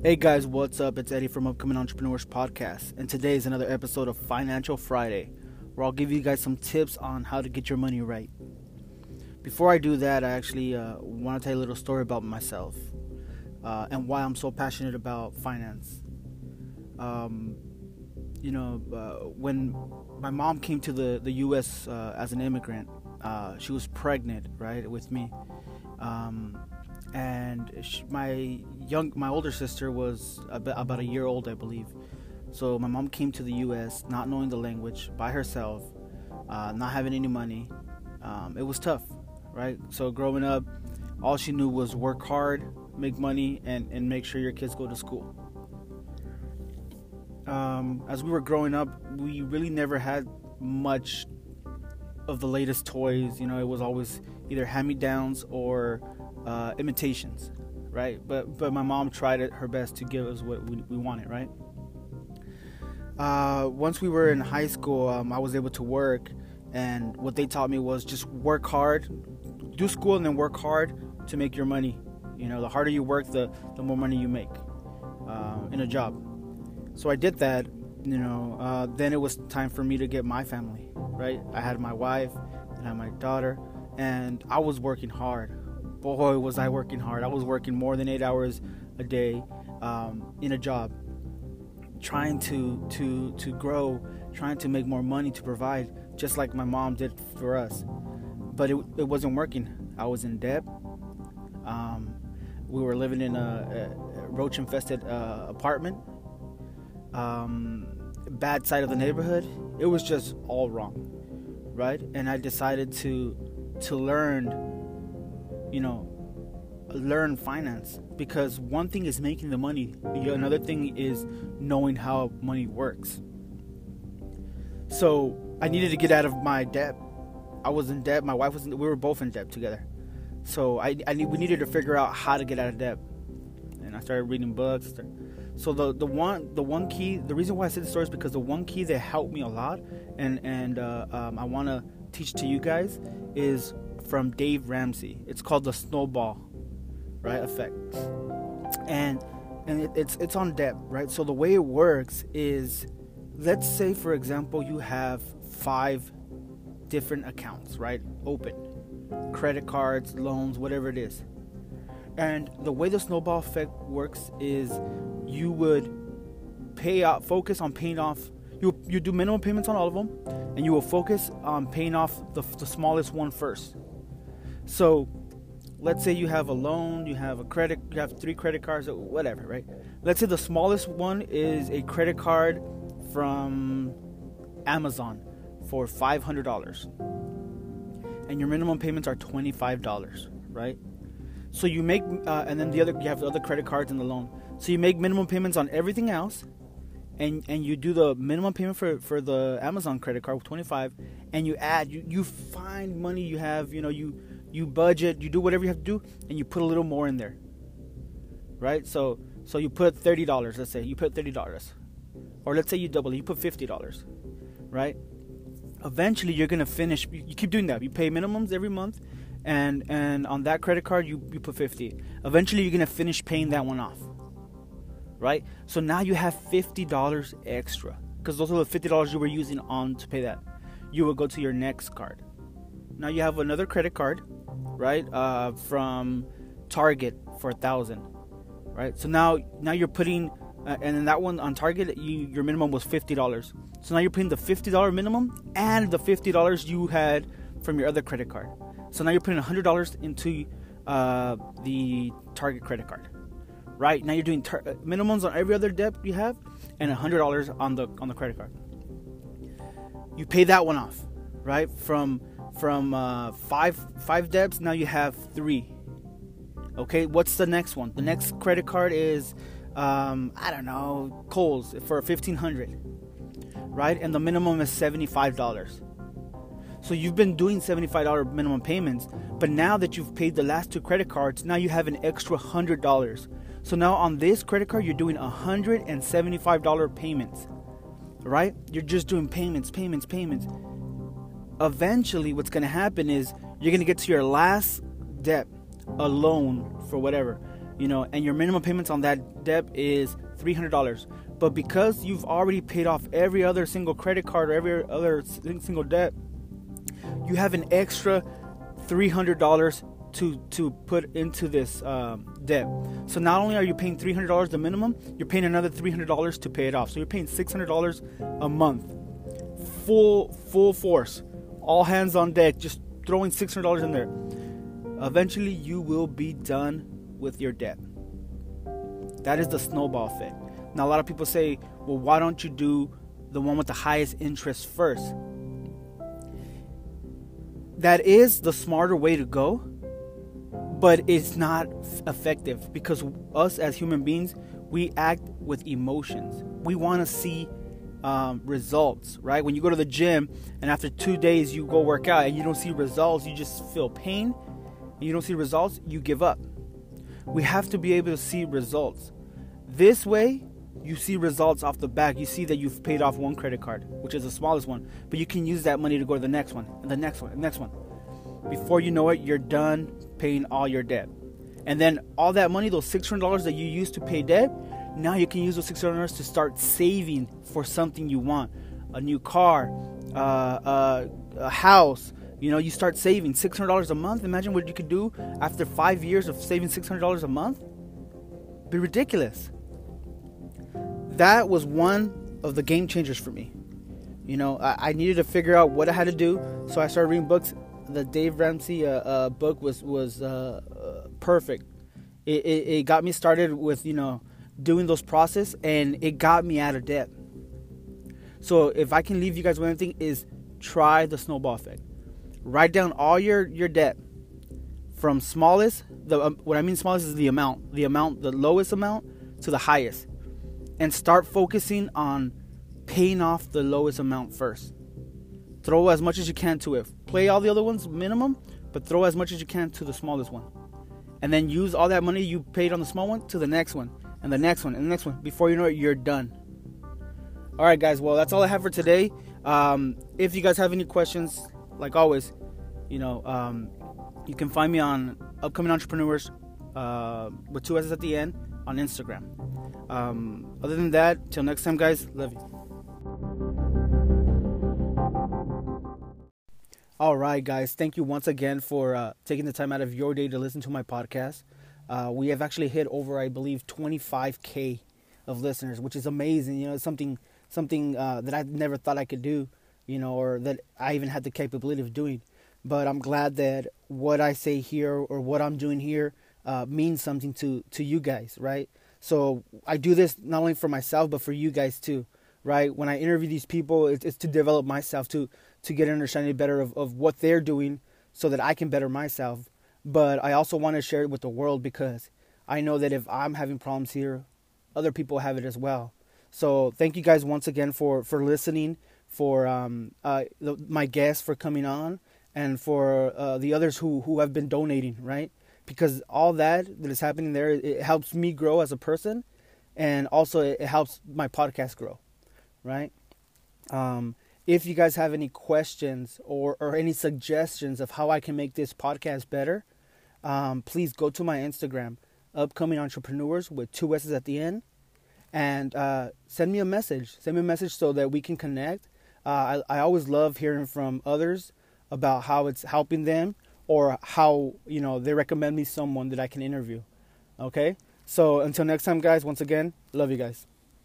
Hey guys, what's up? It's Eddie from Upcoming Entrepreneurs Podcast, and today is another episode of Financial Friday, where I'll give you guys some tips on how to get your money right. Before I do that, I actually uh, want to tell you a little story about myself uh, and why I'm so passionate about finance. Um, you know, uh, when my mom came to the, the U.S. Uh, as an immigrant, uh, she was pregnant, right, with me. Um, and she, my young my older sister was about, a year old i believe. So my mom came to the us not knowing the language by herself uh, not having any money. Um, it was tough right? So growing up all she knew was work hard make money and, and make sure your kids go to school. Um, as we were growing up we really never had much of the latest toys. You know it was always either hand-me-downs or uh, imitations, right? But but my mom tried it, her best to give us what we, we wanted, right? Uh, once we were in high school, um, I was able to work, and what they taught me was just work hard, do school, and then work hard to make your money. You know, the harder you work, the the more money you make uh, in a job. So I did that. You know, uh, then it was time for me to get my family. Right, I had my wife and I had my daughter, and I was working hard boy, was I working hard. I was working more than eight hours a day um, in a job, trying to to to grow, trying to make more money to provide, just like my mom did for us. But it, it wasn't working. I was in debt. Um, we were living in a, a roach-infested uh, apartment. Um, bad side of the neighborhood. It was just all wrong, right? And I decided to to learn you know, learn finance because one thing is making the money, another thing is knowing how money works. So I needed to get out of my debt. I was in debt. My wife was. In, we were both in debt together. So I, I we needed to figure out how to get out of debt. And I started reading books. So the the one the one key the reason why I said the story is because the one key that helped me a lot and and uh, um, I want to teach to you guys is from Dave Ramsey. It's called the snowball, right? Effect, and and it, it's it's on debt, right? So the way it works is, let's say for example you have five different accounts, right? Open, credit cards, loans, whatever it is. And the way the snowball effect works is you would pay out, focus on paying off. You, you do minimum payments on all of them, and you will focus on paying off the, the smallest one first. So, let's say you have a loan, you have a credit, you have three credit cards, whatever, right? Let's say the smallest one is a credit card from Amazon for $500. And your minimum payments are $25, right? So you make, uh, and then the other, you have the other credit cards and the loan. So you make minimum payments on everything else, and and you do the minimum payment for for the Amazon credit card with 25, and you add, you you find money you have, you know, you you budget, you do whatever you have to do, and you put a little more in there. Right? So so you put thirty dollars, let's say you put thirty dollars. Or let's say you double you put fifty dollars. Right? Eventually you're gonna finish you keep doing that. You pay minimums every month and and on that credit card you, you put 50 eventually you're gonna finish paying that one off right so now you have $50 extra because those are the $50 you were using on to pay that you will go to your next card now you have another credit card right? Uh, from Target for a thousand, right? So now now you're putting, uh, and then that one on Target, you your minimum was fifty dollars. So now you're putting the fifty dollar minimum and the fifty dollars you had from your other credit card. So now you're putting hundred dollars into uh, the Target credit card, right? Now you're doing tar- uh, minimums on every other debt you have, and hundred dollars on the on the credit card. You pay that one off, right? From from uh, five five debts now you have three. Okay what's the next one? The next credit card is um, i don't know Kohl's for 1500 right? And the minimum is $75 so you've been doing $75 minimum payments but now that you've paid the last two credit cards now you have an extra $100 so now on this credit card you're doing $175 payments right? You're just doing payments payments payments eventually what's going to happen is you're going to get to your last debt a loan for whatever you know, and your minimum payments on that debt is $300. But because you've already paid off every other single credit card or every other single debt, you have an extra $300 to to put into this um, debt. So not only are you paying three hundred dollars the minimum, you're paying another three hundred dollars to pay it off. So you're paying six hundred dollars a month, full full force, all hands on deck, just throwing six hundred dollars in there. Eventually, you will be done with your debt. That is the snowball effect. Now, a lot of people say, well, why don't you do the one with the highest interest first? That is the smarter way to go, but it's not effective because us as human beings, we act with emotions. We want to see um, results, right? When you go to the gym and after two days you go work out and you don't see results, you just feel pain, you don't see results, you give up. We have to be able to see results. This way, you see results off the back. You see that you've paid off one credit card, which is the smallest one, but you can use that money to go to the next one, and the next one, and the next one. Before you know it, you're done paying all your debt. And then all that money, those $600 that you used to pay debt, now you can use those $600 to start saving for something you want a new car, uh, uh, a house. You know, you start saving $600 a month. Imagine what you could do after five years of saving $600 a month. Be ridiculous that was one of the game changers for me. You know, I, I, needed to figure out what I had to do, so I started reading books. The Dave Ramsey uh, uh, book was was uh, uh perfect. It, it, it got me started with you know doing those process, and it got me out of debt. So if I can leave you guys with anything, is try the snowball effect. Write down all your your debt from smallest. The um, what I mean smallest is the amount, the amount, the lowest amount to the highest and start focusing on paying off the lowest amount first. Throw as much as you can to it. Play all the other ones minimum, but throw as much as you can to the smallest one. And then use all that money you paid on the small one to the next one, and the next one, and the next one. Before you know it, you're done. All right, guys. Well, that's all I have for today. Um, if you guys have any questions, like always, you know, um, you can find me on Upcoming Entrepreneurs uh, with two S's at the end on Instagram. Um, other than that, till next time, guys, love you. All right, guys, thank you once again for uh, taking the time out of your day to listen to my podcast. Uh, we have actually hit over, I believe, 25k of listeners, which is amazing. You know, something something uh, that I never thought I could do, you know, or that I even had the capability of doing. But I'm glad that what I say here or what I'm doing here uh, means something to to you guys, right? So I do this not only for myself but for you guys too, right? When I interview these people, it's, it's to develop myself to to get an understanding better of, of what they're doing so that I can better myself. But I also want to share it with the world because I know that if I'm having problems here, other people have it as well. So thank you guys once again for for listening, for um, uh, the, my guests for coming on, and for uh, the others who who have been donating. Right, because all that that is happening there it helps me grow as a person and also it helps my podcast grow right um, if you guys have any questions or, or any suggestions of how i can make this podcast better um, please go to my instagram upcoming entrepreneurs with two s's at the end and uh, send me a message send me a message so that we can connect uh, I, I always love hearing from others about how it's helping them or how you know they recommend me someone that I can interview. Okay? So until next time guys, once again, love you guys.